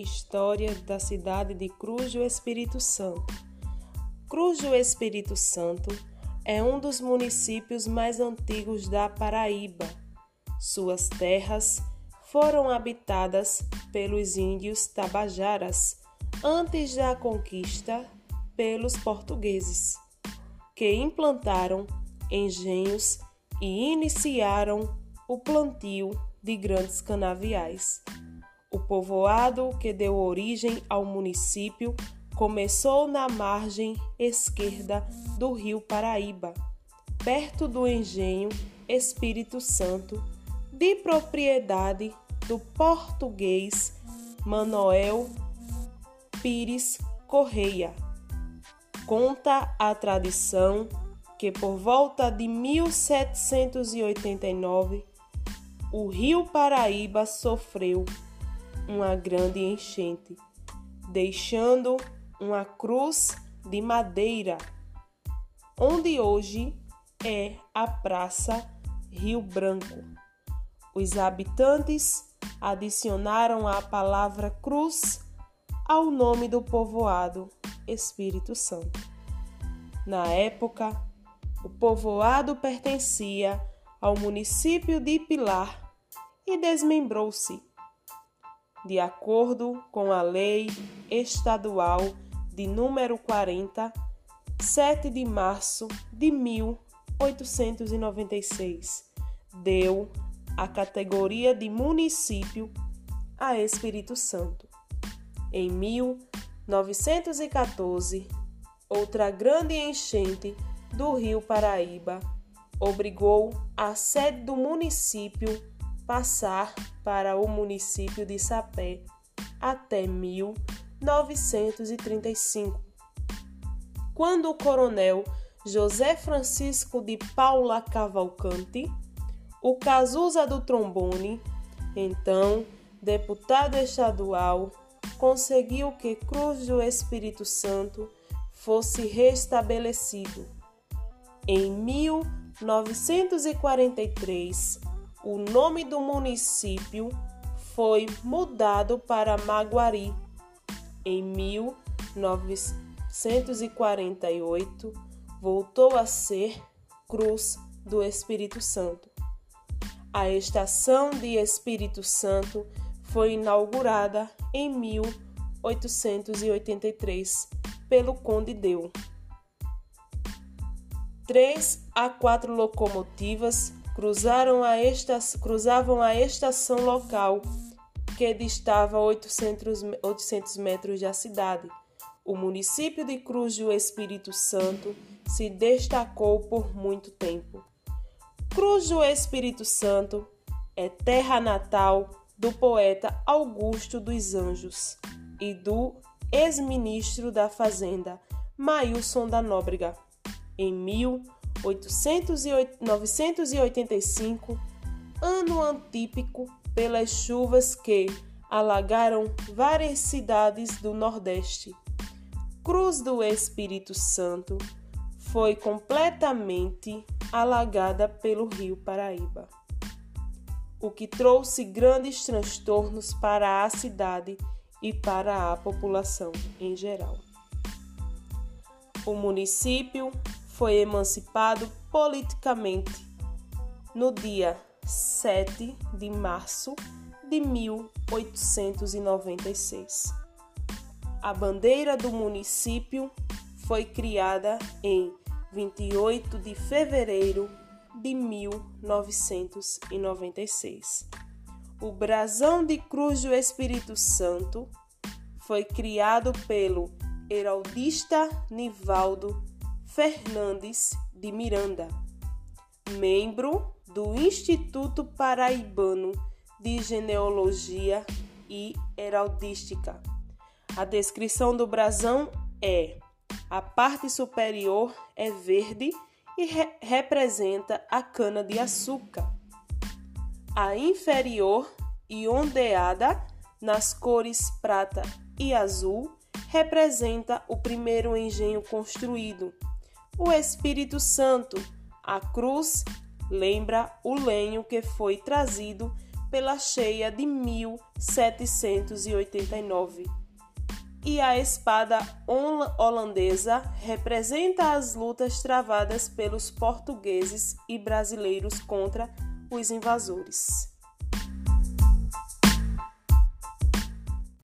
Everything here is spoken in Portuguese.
História da cidade de Cruz do Espírito Santo. Cruz do Espírito Santo é um dos municípios mais antigos da Paraíba. Suas terras foram habitadas pelos índios tabajaras antes da conquista pelos portugueses, que implantaram engenhos e iniciaram o plantio de grandes canaviais. O povoado que deu origem ao município começou na margem esquerda do rio Paraíba, perto do engenho Espírito Santo, de propriedade do português Manuel Pires Correia. Conta a tradição que por volta de 1789 o rio Paraíba sofreu uma grande enchente, deixando uma cruz de madeira, onde hoje é a Praça Rio Branco. Os habitantes adicionaram a palavra cruz ao nome do povoado Espírito Santo. Na época, o povoado pertencia ao município de Pilar e desmembrou-se, de acordo com a Lei Estadual de número 40, 7 de março de 1896. Deu a categoria de município a Espírito Santo. Em 1914, outra grande enchente do Rio Paraíba obrigou a sede do município passar para o município de Sapé até 1935, quando o coronel José Francisco de Paula Cavalcante, o Cazuza do Trombone, então deputado estadual, conseguiu que Cruz do Espírito Santo fosse restabelecido. Em 1935, 1943, o nome do município foi mudado para Maguari. Em 1948, voltou a ser Cruz do Espírito Santo. A estação de Espírito Santo foi inaugurada em 1883 pelo Conde Deu. Três a quatro locomotivas cruzaram a cruzavam a estação local, que distava 800, 800 metros da cidade. O município de Cruz do Espírito Santo se destacou por muito tempo. Cruz do Espírito Santo é terra natal do poeta Augusto dos Anjos e do ex-ministro da Fazenda, Mailson da Nóbrega em 1885, ano antípico pelas chuvas que alagaram várias cidades do Nordeste. Cruz do Espírito Santo foi completamente alagada pelo rio Paraíba, o que trouxe grandes transtornos para a cidade e para a população em geral. O município foi emancipado politicamente no dia 7 de março de 1896. A bandeira do município foi criada em 28 de fevereiro de 1996. O brasão de Cruz do Espírito Santo foi criado pelo heraldista Nivaldo Fernandes de Miranda, membro do Instituto Paraibano de Genealogia e Heraldística. A descrição do brasão é: a parte superior é verde e re representa a cana de açúcar. A inferior e ondeada nas cores prata e azul representa o primeiro engenho construído o Espírito Santo. A cruz lembra o lenho que foi trazido pela cheia de 1789. E a espada holandesa representa as lutas travadas pelos portugueses e brasileiros contra os invasores.